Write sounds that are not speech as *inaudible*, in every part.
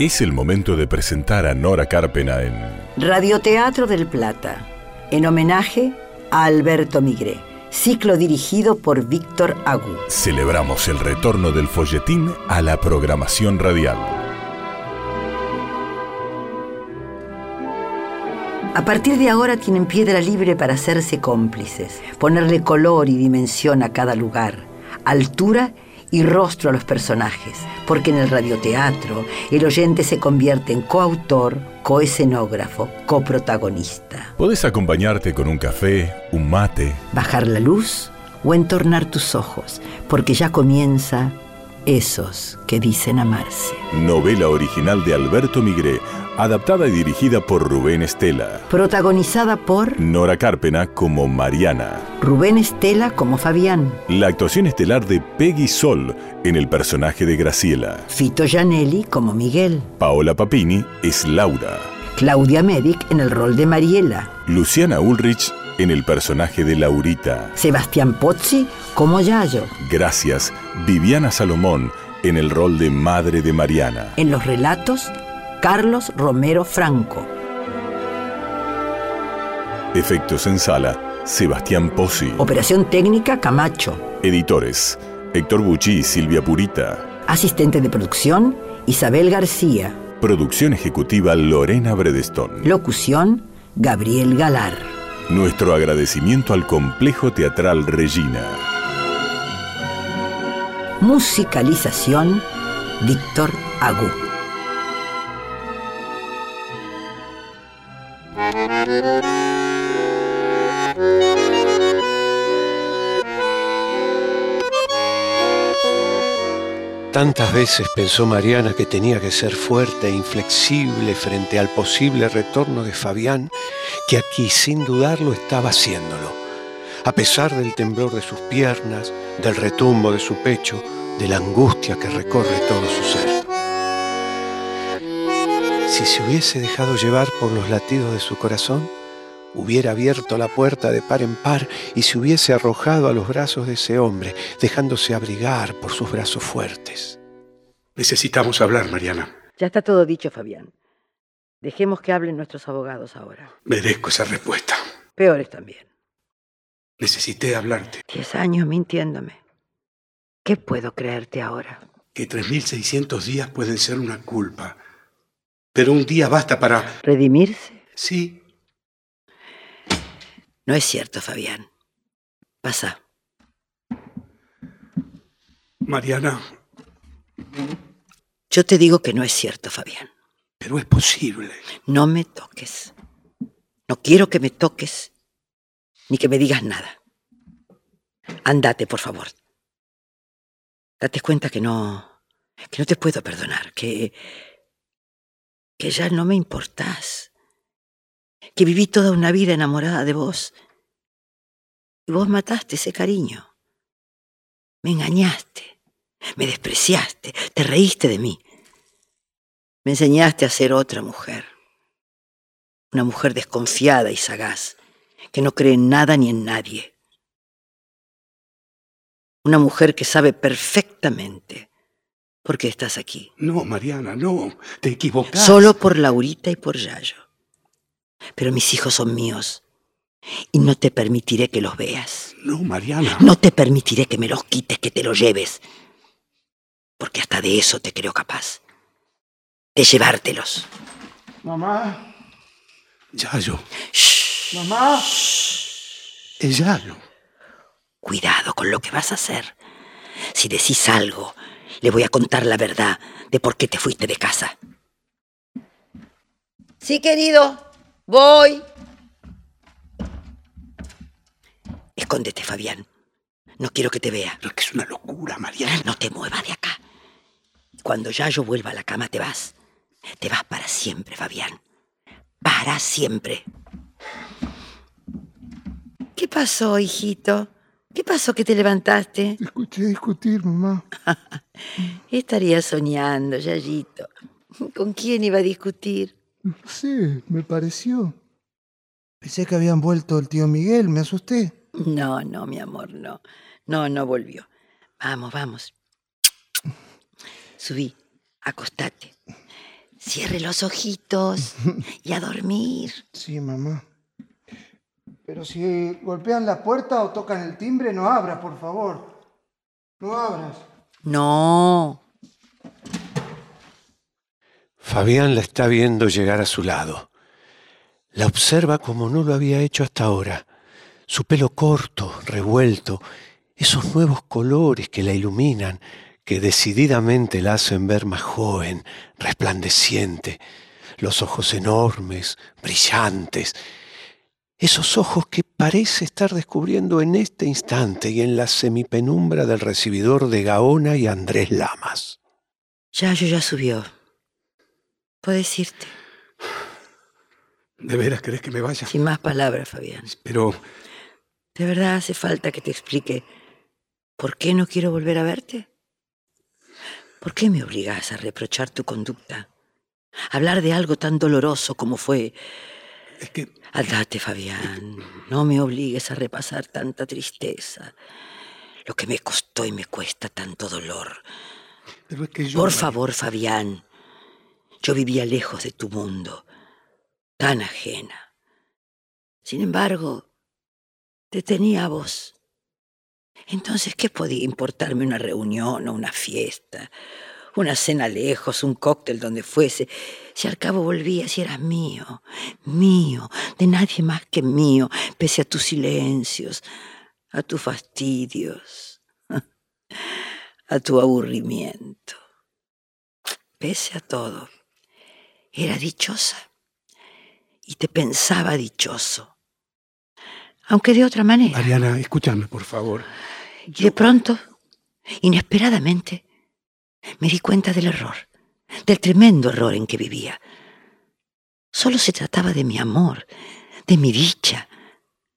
Es el momento de presentar a Nora Carpena en Radioteatro del Plata, en homenaje a Alberto Migré, ciclo dirigido por Víctor Agú. Celebramos el retorno del folletín a la programación radial. A partir de ahora tienen piedra libre para hacerse cómplices, ponerle color y dimensión a cada lugar, altura y rostro a los personajes, porque en el radioteatro el oyente se convierte en coautor, coescenógrafo, coprotagonista. Podés acompañarte con un café, un mate, Bajar la luz o entornar tus ojos, porque ya comienza esos que dicen amarse. novela original de Alberto Migré, adaptada y dirigida por Rubén Estela. Protagonizada por Nora Carpena como Mariana. Rubén Estela como Fabián, La actuación estelar de Peggy Sol en el personaje de Graciela. Fito Gianelli como Miguel, Paola Papini es Laura. Claudia Medic en el rol de Mariela, Luciana Ulrich en el personaje de Laurita. Sebastián Pozzi como Yayo, Gracias, Viviana Salomón en el rol de madre de Mariana. en los relatos Carlos Romero Franco. Efectos en sala, Sebastián Pozzi. Operación técnica Camacho. Editores, Héctor Bucci y Silvia Purita. Asistente de producción Isabel García. Producción ejecutiva Lorena Bredestón. Locución Gabriel Galar. Nuestro agradecimiento al Complejo Teatral Regina. Musicalización Víctor Agú. Tantas veces pensó Mariana que tenía que ser fuerte e inflexible frente al posible retorno de Fabián, que aquí sin dudarlo estaba haciéndolo, a pesar del temblor de sus piernas, del retumbo de su pecho, de la angustia que recorre todo su ser. Si se hubiese dejado llevar por los latidos de su corazón, hubiera abierto la puerta de par en par y se hubiese arrojado a los brazos de ese hombre, dejándose abrigar por sus brazos fuertes. Necesitamos hablar, Mariana. Ya está todo dicho, Fabián. Dejemos que hablen nuestros abogados ahora. Merezco esa respuesta. Peores también. Necesité hablarte. Diez años mintiéndome. ¿Qué puedo creerte ahora? Que 3.600 días pueden ser una culpa. Pero un día basta para... ¿Redimirse? Sí, No es cierto, Fabián. Pasa. Mariana, Yo te digo que no es cierto, Fabián. pero es posible. No me toques. No quiero que me toques ni que me digas nada. Andate, por favor. Date cuenta que no, que no te puedo perdonar, que, que ya no me importás, que viví toda una vida enamorada de vos y vos mataste ese cariño. Me engañaste, me despreciaste, te reíste de mí. Me enseñaste a ser otra mujer. Una mujer desconfiada y sagaz, que no cree en nada ni en nadie. Una mujer que sabe perfectamente por qué estás aquí. No, Mariana, no. Te equivocás. Solo por Laurita y por Yayo. Pero mis hijos son míos. Y no te permitiré que los veas. No, Mariana. No te permitiré que me los quites, que te los lleves. Porque hasta de eso te creo capaz. De llevártelos. Mamá. Yayo. Shh. Mamá. Es Yayo. Cuidado con lo que vas a hacer. Si decís algo, le voy a contar la verdad de por qué te fuiste de casa. Sí, querido. Voy. Escóndete, Fabián. No quiero que te vea. Pero es que es una locura, Mariana. No te muevas de acá. Cuando ya yo vuelva a la cama, te vas. Te vas para siempre, Fabián. Para siempre. ¿Qué pasó, hijito? ¿Qué pasó que te levantaste? Te escuché discutir, mamá. *laughs* Estaría soñando, Yayito. ¿Con quién iba a discutir? No sé, me pareció. Pensé que habían vuelto el tío Miguel, me asusté. No, no, mi amor, no. No, no volvió. Vamos, vamos. Subí, acostate. Cierre los ojitos *laughs* y a dormir. Sí, mamá. Pero si golpean la puerta o tocan el timbre, no abras, por favor. No abras. No. Fabián la está viendo llegar a su lado. La observa como no lo había hecho hasta ahora. Su pelo corto, revuelto, esos nuevos colores que la iluminan, que decididamente la hacen ver más joven, resplandeciente, los ojos enormes, brillantes, esos ojos que parece estar descubriendo en este instante y en la semipenumbra del recibidor de Gaona y Andrés Lamas. Ya, yo ya subió. Puedes irte. ¿De veras querés que me vaya? Sin más palabras, Fabián. Pero ¿De verdad hace falta que te explique por qué no quiero volver a verte? ¿Por qué me obligas a reprochar tu conducta? Hablar de algo tan doloroso como fue... es que Andate, Fabián. No me obligues a repasar tanta tristeza. Lo que me costó y me cuesta tanto dolor. pero es que yo Por favor, Fabián. Yo vivía lejos de tu mundo, tan ajena. Sin embargo, te tenía a vos. Entonces, ¿qué podía importarme una reunión o una fiesta? Una cena lejos, un cóctel donde fuese. Si al cabo volvías y eras mío, mío, de nadie más que mío, pese a tus silencios, a tus fastidios, *laughs* a tu aburrimiento. Pese a todo, era dichosa y te pensaba dichoso. Aunque de otra manera. Mariana, escúchame, por favor. Y de pronto, inesperadamente, me di cuenta del error, del tremendo error en que vivía. Solo se trataba de mi amor, de mi dicha.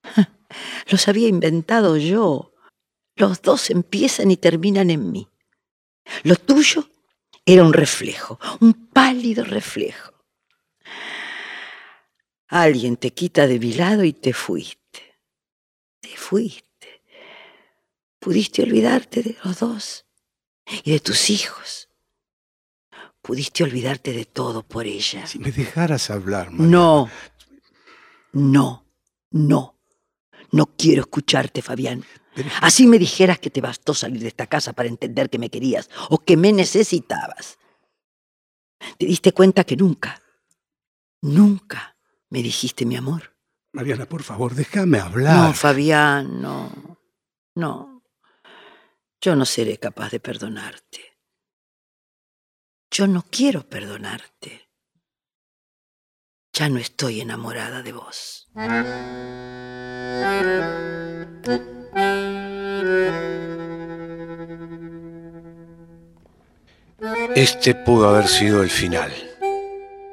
*laughs* Los había inventado yo. Los dos empiezan y terminan en mí. Lo tuyo era un reflejo, un pálido reflejo. Alguien te quita de mi lado y te fuiste. Te fuiste. Pudiste olvidarte de los dos y de tus hijos. Pudiste olvidarte de todo por ella. Si me dejaras hablar. No, no, no. No quiero escucharte, Fabián. Así me dijeras que te bastó salir de esta casa para entender que me querías o que me necesitabas. Te diste cuenta que nunca, nunca me dijiste mi amor. Mariana, por favor, déjame hablar. No, Fabián, no, no. Yo no seré capaz de perdonarte. Yo no quiero perdonarte. Ya no estoy enamorada de vos. Este pudo haber sido el final.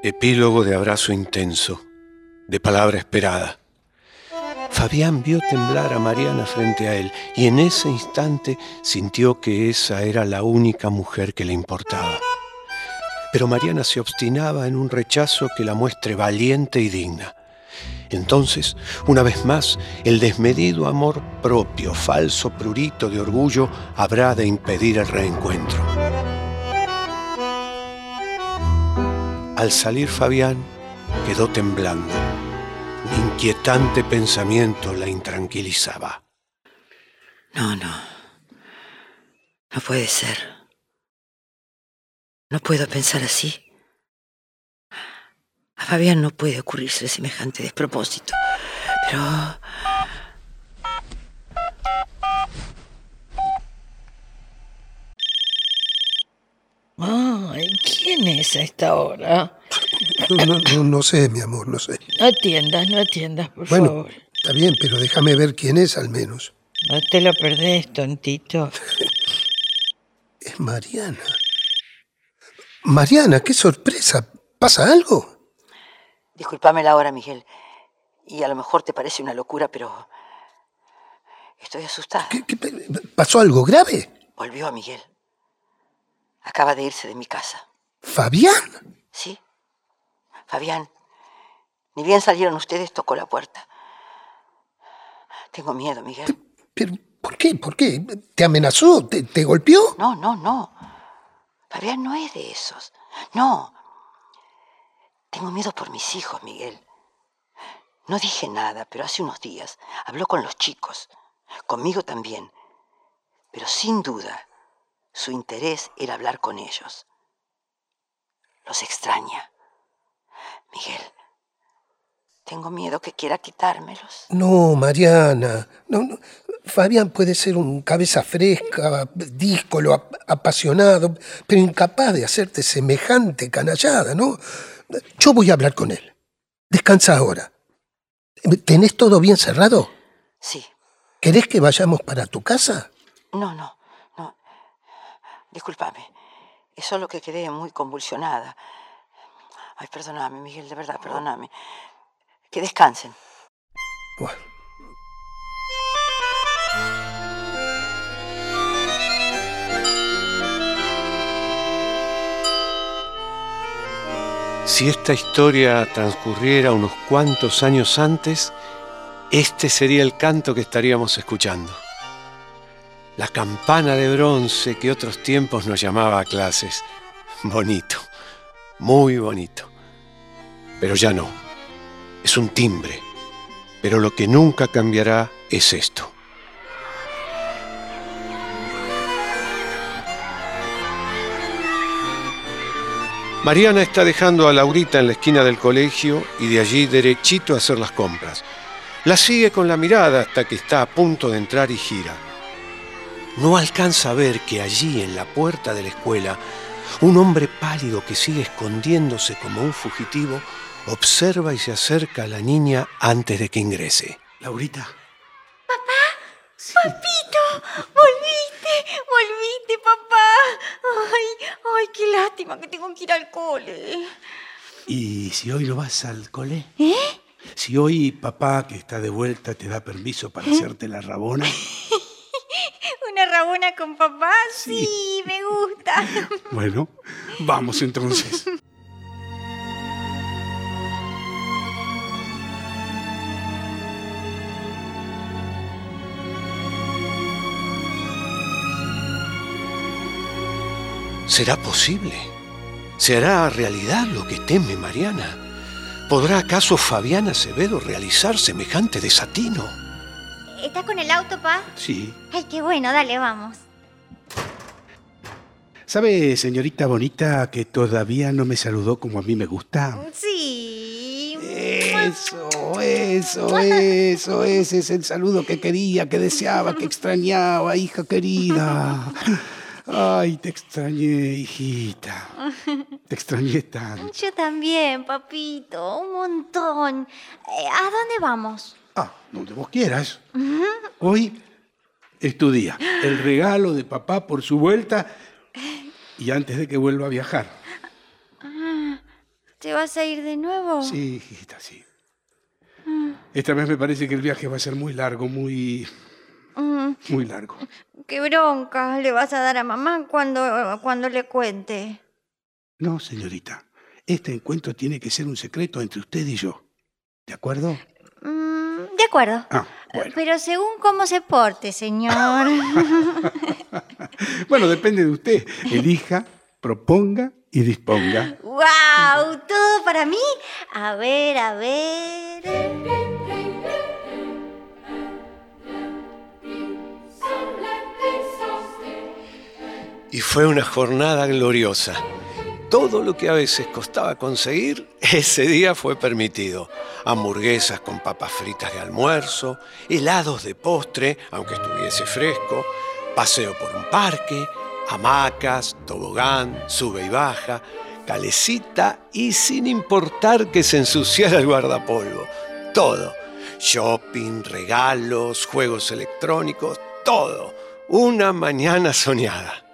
Epílogo de abrazo intenso, de palabra esperada. Fabián vio temblar a Mariana frente a él y en ese instante sintió que esa era la única mujer que le importaba. Pero Mariana se obstinaba en un rechazo que la muestre valiente y digna. Entonces, una vez más, el desmedido amor propio, falso prurito de orgullo, habrá de impedir el reencuentro. Al salir Fabián, quedó temblando. Un inquietante pensamiento la intranquilizaba. No, no. No puede ser. No puedo pensar así. A Fabián no puede ocurrirse semejante despropósito. Pero... Ay, ¿quién es a esta hora? No, no, no, no sé, mi amor, no sé. No atiendas, no atiendas, por Bueno, favor. está bien, pero déjame ver quién es al menos. No te lo perdés, tontito. Es Mariana. Mariana, qué sorpresa. ¿Pasa algo? Discúlpame la hora, Miguel. Y a lo mejor te parece una locura, pero... Estoy asustada. ¿Qué- qué- ¿Pasó algo grave? Volvió a Miguel. Acaba de irse de mi casa. ¿Fabián? Sí. Fabián, ni bien salieron ustedes, tocó la puerta. Tengo miedo, Miguel. ¿Pero por qué? ¿Por qué? ¿Te amenazó? ¿Te, te golpeó? No, no, no. Fabián no es de esos. No. Tengo miedo por mis hijos, Miguel. No dije nada, pero hace unos días habló con los chicos, conmigo también. Pero sin duda, su interés era hablar con ellos. Los extraña. Miguel, tengo miedo que quiera quitármelos. No, Mariana. No. Fabián puede ser un cabeza fresca, díscolo, ap- apasionado, pero incapaz de hacerte semejante canallada, ¿no? Yo voy a hablar con él. Descansa ahora. ¿Tenés todo bien cerrado? Sí. ¿Querés que vayamos para tu casa? No, no, no. Discúlpame. Es solo que quedé muy convulsionada. Ay, perdóname, Miguel, de verdad, perdóname. Que descansen. Bueno. Si esta historia transcurriera unos cuantos años antes, este sería el canto que estaríamos escuchando. La campana de bronce que otros tiempos nos llamaba a clases. Bonito, muy bonito. Pero ya no. Es un timbre. Pero lo que nunca cambiará es esto. Mariana está dejando a Laurita en la esquina del colegio y de allí derechito a hacer las compras. La sigue con la mirada hasta que está a punto de entrar y gira. No alcanza a ver que allí en la puerta de la escuela un hombre pálido que sigue escondiéndose como un fugitivo observa y se acerca a la niña antes de que ingrese. Laurita, ¡Papito! ¡Volviste! ¡Volviste, papá! ¡Ay, ay, qué lástima que tengo que ir al cole! ¿y si hoy no vas al cole? ¿Eh? Si hoy papá, que está de vuelta, te da permiso para hacerte la rabona. *laughs* ¿Una rabona con papá? Sí, me gusta. *laughs* Bueno, vamos entonces. *laughs* ¿Será posible? ¿Será realidad lo que teme Mariana? ¿Podrá acaso Fabián Acevedo realizar semejante desatino? ¿Estás con el auto, pa? Sí. Ay, qué bueno, dale, vamos. ¿Sabe, señorita bonita, que todavía no me saludó como a mí me gusta? Sí. Eso, eso, eso, ese es el saludo que quería, que deseaba, que extrañaba, hija querida. Ay, te extrañé, hijita. Te extrañé tanto. Yo también, papito, un montón. Eh, ¿A dónde vamos? Ah, donde vos quieras. Hoy es tu día. El regalo de papá por su vuelta y antes de que vuelva a viajar. ¿Te vas a ir de nuevo? Sí, hijita, sí. Esta vez me parece que el viaje va a ser muy largo, muy, Mm, muy largo. qué bronca le vas a dar a mamá cuando, cuando le cuente. No, señorita. Este encuentro tiene que ser un secreto entre usted y yo. ¿De acuerdo? Mm, de acuerdo. Ah, bueno. Pero según cómo se porte, señor. *laughs* Bueno, depende de usted. Elija, proponga y disponga. ¡Wow! ¿Todo para mí? A ver, a ver. Y fue una jornada gloriosa. Todo lo que a veces costaba conseguir, *laughs* ese día fue permitido. Hamburguesas con papas fritas de almuerzo, helados de postre, aunque estuviese fresco, paseo por un parque, hamacas, tobogán, sube y baja, calecita y sin importar que se ensuciara el guardapolvo. Todo. Shopping, regalos, juegos electrónicos, todo. Una mañana soñada.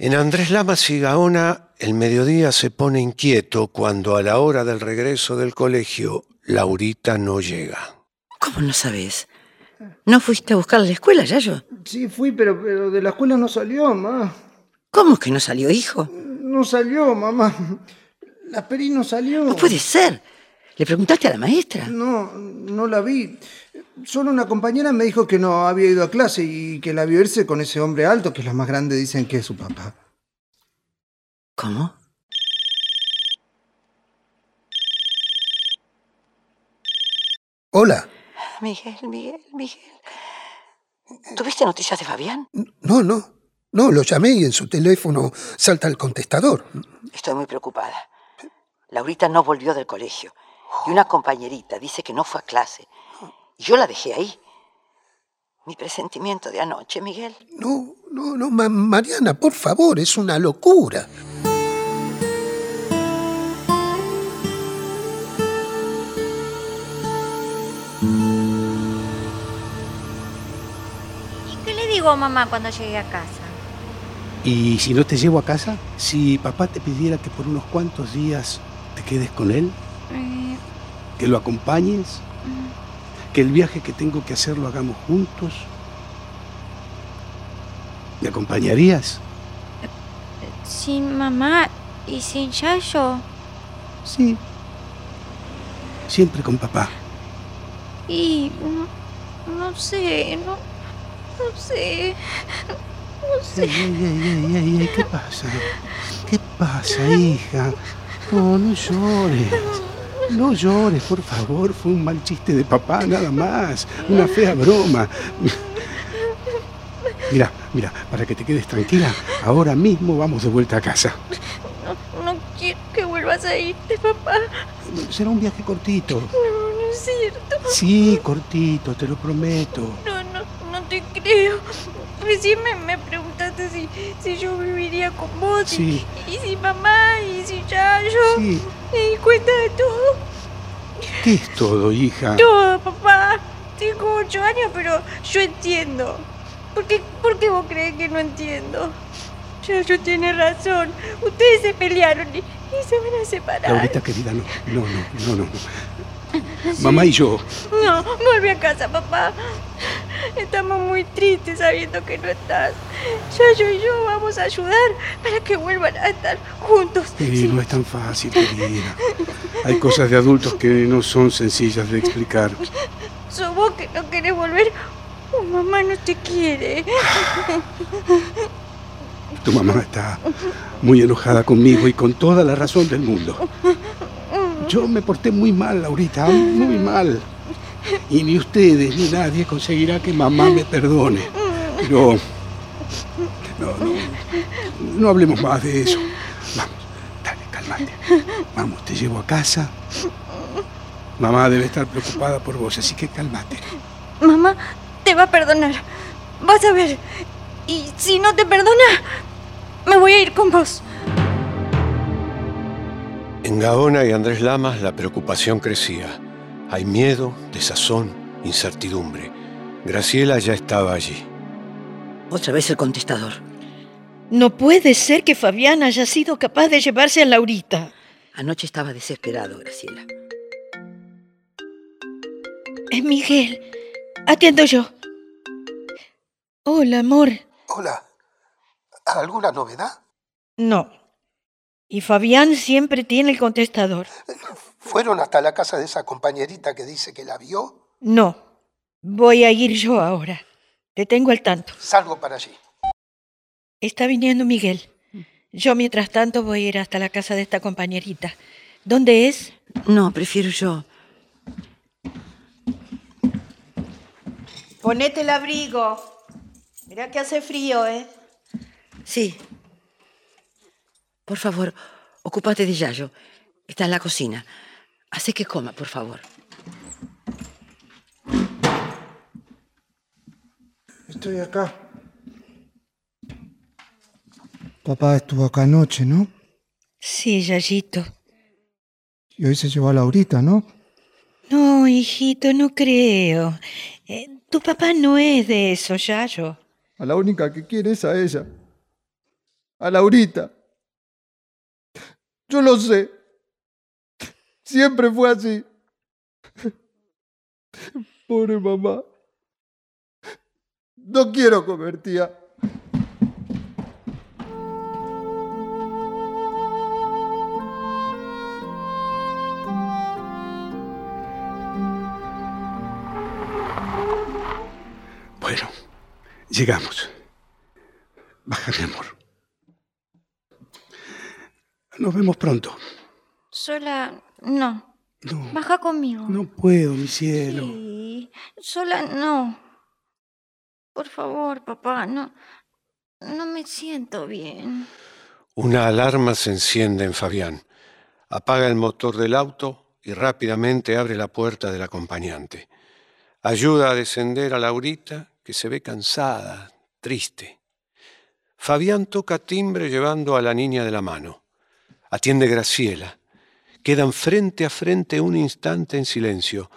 En Andrés Lamas y Gaona, el mediodía se pone inquieto cuando a la hora del regreso del colegio, Laurita no llega. ¿Cómo no sabes? ¿No fuiste a buscar a la escuela, Yayo? Sí, fui, pero, pero de la escuela no salió, mamá. ¿Cómo que no salió, hijo? No salió, mamá. La Peri no salió. No puede ser. ¿Le preguntaste a la maestra? No, no la vi. Solo una compañera me dijo que no había ido a clase y que la vio irse con ese hombre alto, que los más grandes dicen que es su papá. ¿Cómo? Hola. Miguel, Miguel, Miguel. ¿Tuviste noticias de Fabián? No, no. No, lo llamé y en su teléfono salta el contestador. Estoy muy preocupada. Laurita no volvió del colegio. Y una compañerita dice que no fue a clase. Y yo la dejé ahí. Mi presentimiento de anoche, Miguel. No, no, no, Ma- Mariana, por favor, es una locura. ¿Y qué le digo a mamá cuando llegue a casa? ¿Y si no te llevo a casa? Si papá te pidiera que por unos cuantos días te quedes con él, que lo acompañes, que el viaje que tengo que hacer lo hagamos juntos, ¿me acompañarías? sin mamá y sin Yayo. Sí. Siempre con papá. Y no, no sé, no, no sé. No sé. Ey, ey, ey, ¿qué pasa? ¿Qué pasa, hija? No, no llores. No llores, por favor. Fue un mal chiste de papá, nada más. Una fea broma. Mira, mira, para que te quedes tranquila, ahora mismo vamos de vuelta a casa. No, no quiero que vuelvas a irte, papá. Será un viaje cortito. No, no es cierto. Sí, cortito, te lo prometo. No, no, no te creo. Recién me, me preguntaste si, si yo viviría con vos. y- Sí. Y, si mamá, y si Yayo. Sí. Me di cuenta de todo. ¿Qué es todo, hija? Todo, papá. Tengo ocho años, pero yo entiendo. ¿Por qué, por qué vos crees que no entiendo? Yayo tiene razón. Ustedes se pelearon y, y se van a separar. Laurita, querida, no, no, no, no, no. Mamá y yo, No, vuelve a casa, papá. Estamos muy tristes sabiendo que no estás. Yayo y yo vamos a ayudar para que vuelvan a estar juntos. Sí, no es tan fácil, querida. Hay cosas de adultos que no son sencillas de explicar. Sos vos que no querés volver. Oh, mamá no te quiere. Tu mamá está muy enojada conmigo y con toda la razón del mundo. Yo me porté muy mal, Laurita, muy mal. *laughs* Y ni ustedes ni nadie conseguirá que mamá me perdone. Pero... No, no, no hablemos más de eso. Vamos, dale, cálmate. Vamos, te llevo a casa. Mamá debe estar preocupada por vos, así que cálmate. Mamá te va a perdonar. Vas a ver. Y si no te perdona, me voy a ir con vos. En Gaona y Andrés Lamas la preocupación crecía. Hay miedo, desazón, incertidumbre. Graciela ya estaba allí. Otra vez el contestador. No puede ser que Fabián haya sido capaz de llevarse a Laurita. Anoche estaba desesperado, Graciela. Es Miguel. Atiendo yo. Hola, amor. Hola. ¿Alguna novedad? No. Y Fabián siempre tiene el contestador. ¿Fueron hasta la casa de esa compañerita que dice que la vio? No. Voy a ir yo ahora. Te tengo al tanto. Salgo para allí. Está viniendo Miguel. Yo, mientras tanto, voy a ir hasta la casa de esta compañerita. ¿Dónde es? No, prefiero yo. Ponete el abrigo. Mira que hace frío, ¿eh? Sí. Por favor, ocúpate de Yayo. Está en la cocina. Hace que coma, por favor. Estoy acá. Papá estuvo acá anoche, ¿no? Sí, Yayito. Y hoy se llevó a Laurita, ¿no? No, hijito, no creo. Eh, tu papá no es de eso, Yayo. A la única que quiere es a ella. A Laurita. Yo lo sé. Siempre fue así. Pobre mamá. No quiero comer, tía. Bueno, llegamos. Baja, mi amor. Nos vemos pronto. Sola, no. No, Baja conmigo. no puedo, mi cielo. Sí, sola no. Por favor, papá, no. No me siento bien. Una alarma se enciende en Fabián. Apaga el motor del auto y rápidamente abre la puerta del acompañante. Ayuda a descender a Laurita, que se ve cansada, triste. Fabián toca timbre llevando a la niña de la mano. Atiende Graciela. Quedan frente a frente un instante en silencio.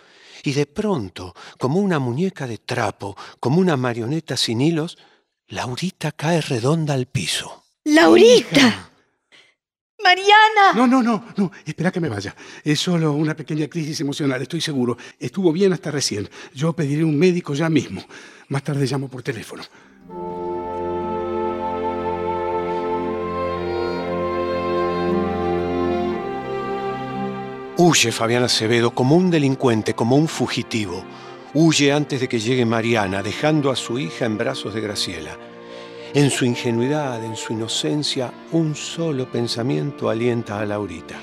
Y de pronto, como una muñeca de trapo, como una marioneta sin hilos, Laurita cae redonda al piso. ¡Laurita! ¡Mariana! No, no, no, no, espera que me vaya. Es solo una pequeña crisis emocional, estoy seguro. Estuvo bien hasta recién. Yo pediré un médico ya mismo. Más tarde llamo por teléfono. Huye Fabián Acevedo como un delincuente, como un fugitivo. Huye antes de que llegue Mariana, dejando a su hija en brazos de Graciela. En su ingenuidad, en su inocencia, un solo pensamiento alienta a Laurita.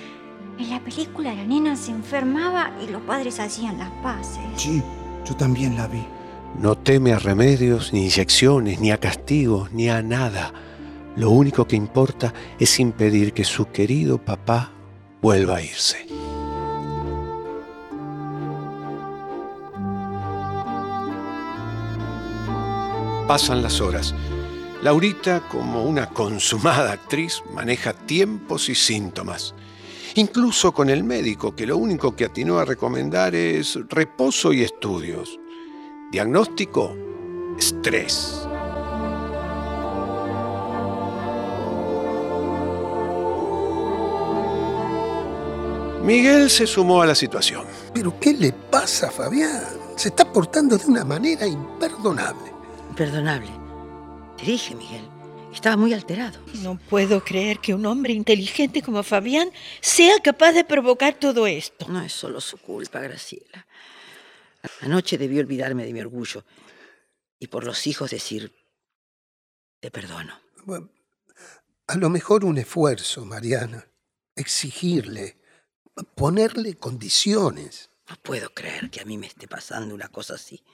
En la película la nena se enfermaba y los padres hacían las paces. Sí, yo también la vi. No teme a remedios, ni inyecciones, ni a castigos, ni a nada. Lo único que importa es impedir que su querido papá vuelva a irse. Pasan las horas. Laurita, como una consumada actriz, maneja tiempos y síntomas. Incluso con el médico, que lo único que atinó a recomendar es reposo y estudios. Diagnóstico, estrés. Miguel se sumó a la situación. ¿Pero qué le pasa Fabián? Se está portando de una manera imperdonable. Imperdonable. Te dije, Miguel, estaba muy alterado. No puedo creer que un hombre inteligente como Fabián sea capaz de provocar todo esto. No es solo su culpa, Graciela. Anoche debí olvidarme de mi orgullo y por los hijos decir, te perdono. Bueno, a lo mejor un esfuerzo, Mariana. Exigirle, ponerle condiciones. No puedo creer que a mí me esté pasando una cosa así.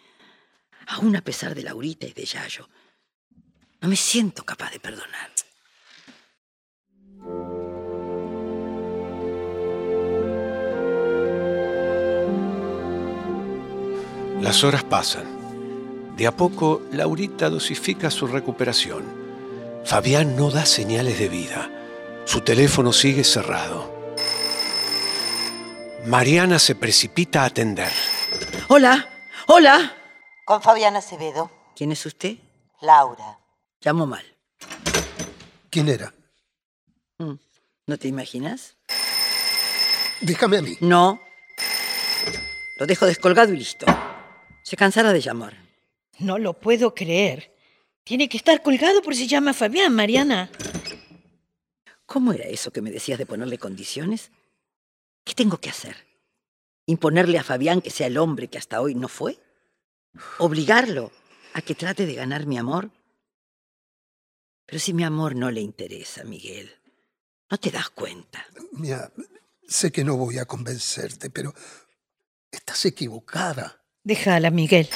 Aún a pesar de Laurita y de Yayo, no me siento capaz de perdonar. Las horas pasan. De a poco, Laurita dosifica su recuperación. Fabián no da señales de vida. Su teléfono sigue cerrado. Mariana se precipita a atender. Hola, hola. Con Fabián Acevedo. ¿Quién es usted? Laura. Llamo mal. ¿Quién era? Mm, ¿No te imaginas? Déjame a mí. No. Lo dejo descolgado y listo. Se cansará de llamar. No lo puedo creer. Tiene que estar colgado por si llama Fabián, Mariana. ¿Cómo era eso que me decías de ponerle condiciones? ¿Qué tengo que hacer? ¿Imponerle a Fabián que sea el hombre que hasta hoy no fue? ¿Obligarlo a que trate de ganar mi amor? Pero si mi amor no le interesa, Miguel, ¿no te das cuenta? Mira, sé que no voy a convencerte, pero estás equivocada. Déjala, Miguel.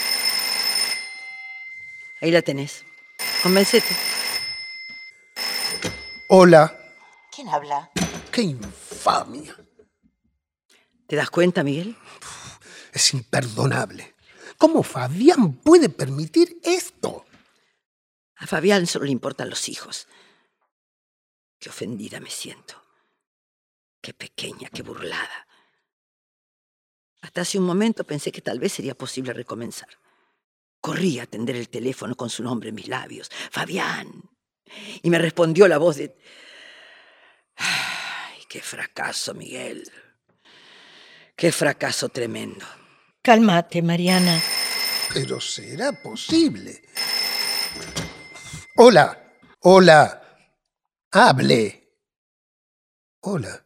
Ahí la tenés. Convéncete. Hola. ¿Quién habla? ¡Qué infamia! ¿Te das cuenta, Miguel? Es imperdonable. ¿Cómo Fabián puede permitir esto? A Fabián solo le importan los hijos. Qué ofendida me siento. Qué pequeña, qué burlada. Hasta hace un momento pensé que tal vez sería posible recomenzar. Corrí a atender el teléfono con su nombre en mis labios. Fabián. Y me respondió la voz de... ¡Ay, qué fracaso, Miguel! Qué fracaso tremendo. Cálmate, Mariana. Pero será posible. Hola, hola. Hable. Hola.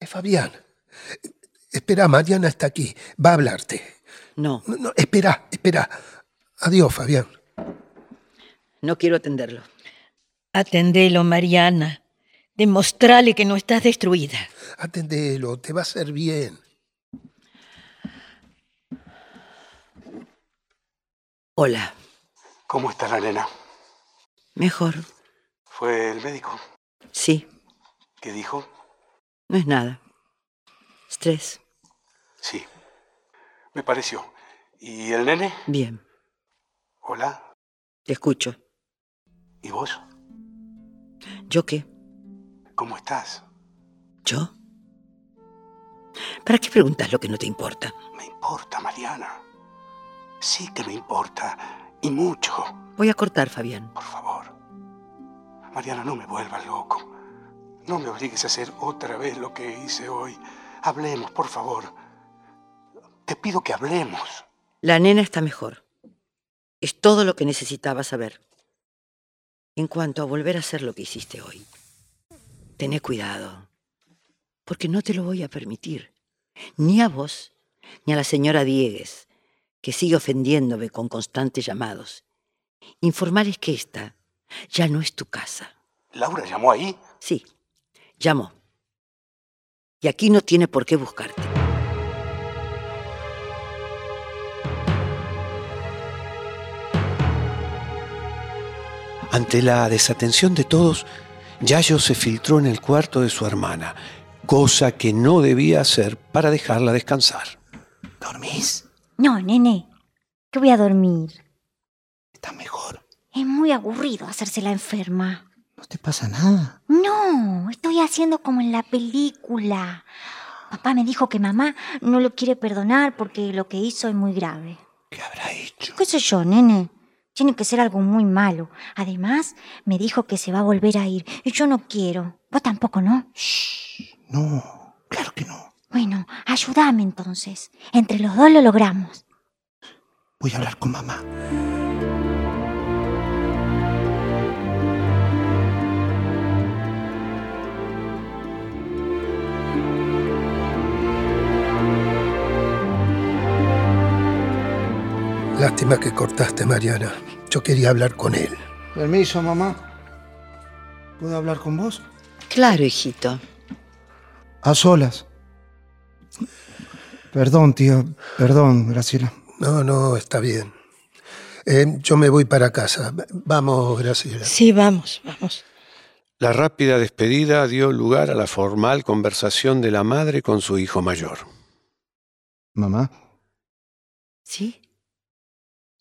Es Fabián. Espera, Mariana está aquí. Va a hablarte. No, No, no, espera, espera. Adiós, Fabián. no quiero atenderlo. Atendelo, Mariana. Demostrale que no estás destruida. Atendelo, te va a hacer bien. Hola. ¿Cómo está la nena? Mejor. ¿Fue el médico? Sí, ¿Qué dijo? no es nada. Estrés. Sí. Me pareció. ¿Y el nene? Bien. Hola. Te escucho. ¿Y vos? ¿Yo qué? ¿Cómo estás? ¿Yo? ¿Para qué preguntas lo que no te importa? Me importa, Mariana. Sí que me importa. Y mucho. Voy a cortar, Fabián. Por favor. Mariana, no me vuelvas loco. No me obligues a hacer otra vez lo que hice hoy. Hablemos, por favor. Te pido que hablemos. La nena está mejor. Es todo lo que necesitaba saber. En cuanto a volver a hacer lo que hiciste hoy, tené cuidado, porque no te lo voy a permitir, ni a vos, ni a la señora Diegues, que sigue ofendiéndome con constantes llamados. Informarles que esta ya no es tu casa. ¿Laura llamó ahí? Sí, llamó. Y aquí no tiene por qué buscarte. Ante la desatención de todos, Yayo se filtró en el cuarto de su hermana, cosa que no debía hacer para dejarla descansar. ¿Dormís? No, nene, que voy a dormir. ¿Estás mejor? Es muy aburrido hacerse la enferma. ¿No te pasa nada? No, estoy haciendo como en la película. Papá me dijo que mamá no lo quiere perdonar porque lo que hizo es muy grave. ¿Qué habrá hecho? ¿Qué sé yo, nene? Tiene que ser algo muy malo. Además, me dijo que se va a volver a ir. Y yo no quiero. Vos tampoco, ¿no? No, claro que no. Bueno, ayúdame entonces. Entre los dos lo logramos. Voy a hablar con mamá. Lástima que cortaste, Mariana. Yo quería hablar con él. Permiso, mamá. ¿Puedo hablar con vos? Claro, hijito. A solas. Perdón, tío. Perdón, Graciela. No, no, está bien. Eh, yo me voy para casa. Vamos, Graciela. Sí, vamos, vamos. La rápida despedida dio lugar a la formal conversación de la madre con su hijo mayor. Mamá, ¿Sí?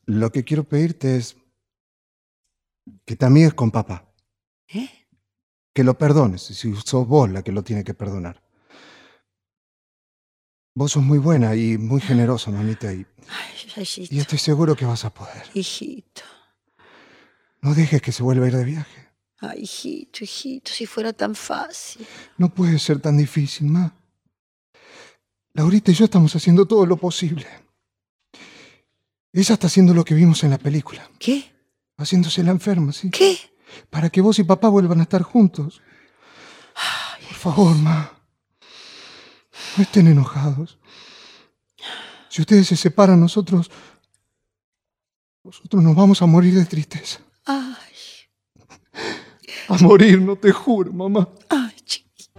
lo que quiero pedirte es que te amigues con papá. ¿Eh? Que lo perdones, si sos vos la que lo tiene que perdonar. Vos sos muy buena y muy generosa, mamita, y, Ay, y estoy seguro que vas a poder. Hijito. No dejes que se vuelva a ir de viaje. Ay, hijito, hijito, si fuera tan fácil. No puede ser tan difícil, ma. Laurita y yo estamos haciendo todo lo posible. Ella está haciendo lo que vimos en la película. ¿Qué? Haciéndose la enferma, ¿sí? ¿Qué? Para que vos y papá vuelvan a estar juntos. Por favor, ma. No estén enojados. Si ustedes se separan, nosotros... Nosotros nos vamos a morir de tristeza. Ay, A morir, no te juro, mamá. ay, chiquito.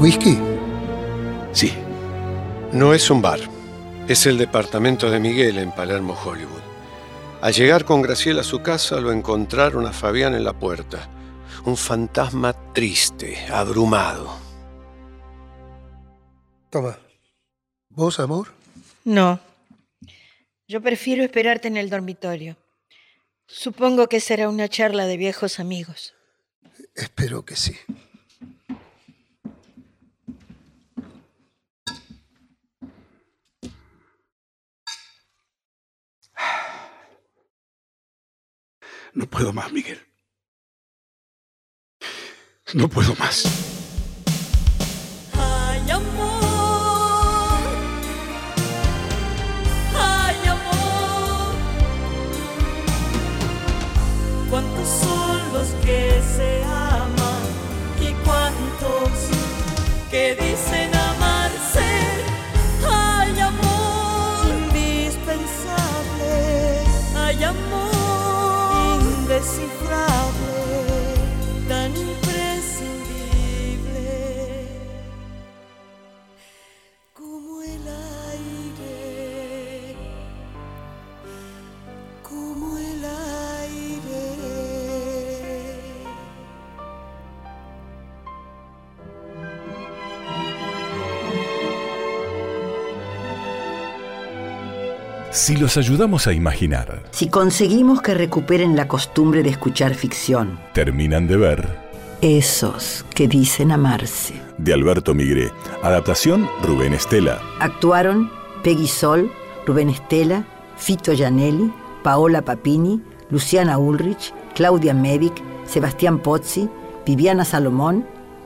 ¿Whisky? Sí. No es un bar, es el departamento de Miguel en Palermo, Hollywood. Al llegar con Graciela a su casa, lo encontraron a Fabián en la puerta. Un fantasma triste, abrumado. Toma. ¿Vos, amor? No. Yo prefiero esperarte en el dormitorio. Supongo que será una charla de viejos amigos. Espero que sí. No puedo más, Miguel. No puedo más. Si los ayudamos a imaginar, Si conseguimos que recuperen la costumbre de escuchar ficción, terminan de ver. esos que dicen amarse. De Alberto Migré. Adaptación Rubén Estela. Actuaron Peggy Sol, Rubén Estela, Fito Gianelli, Paola Papini, Luciana Ulrich, Claudia Medic, Sebastián Pozzi, Viviana Salomón,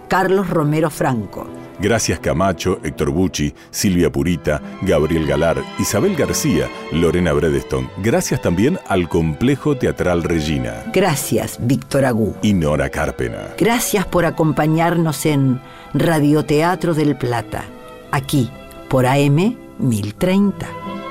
Carlos Romero Franco. Gracias Camacho, Héctor Bucci, Silvia Purita, Gabriel Galar, Isabel García, Lorena Bredeston. Gracias también al Complejo Teatral Regina Gracias, Víctor Agú. y Nora Carpena. Gracias por acompañarnos en Radioteatro del Plata, aquí por AM 1030.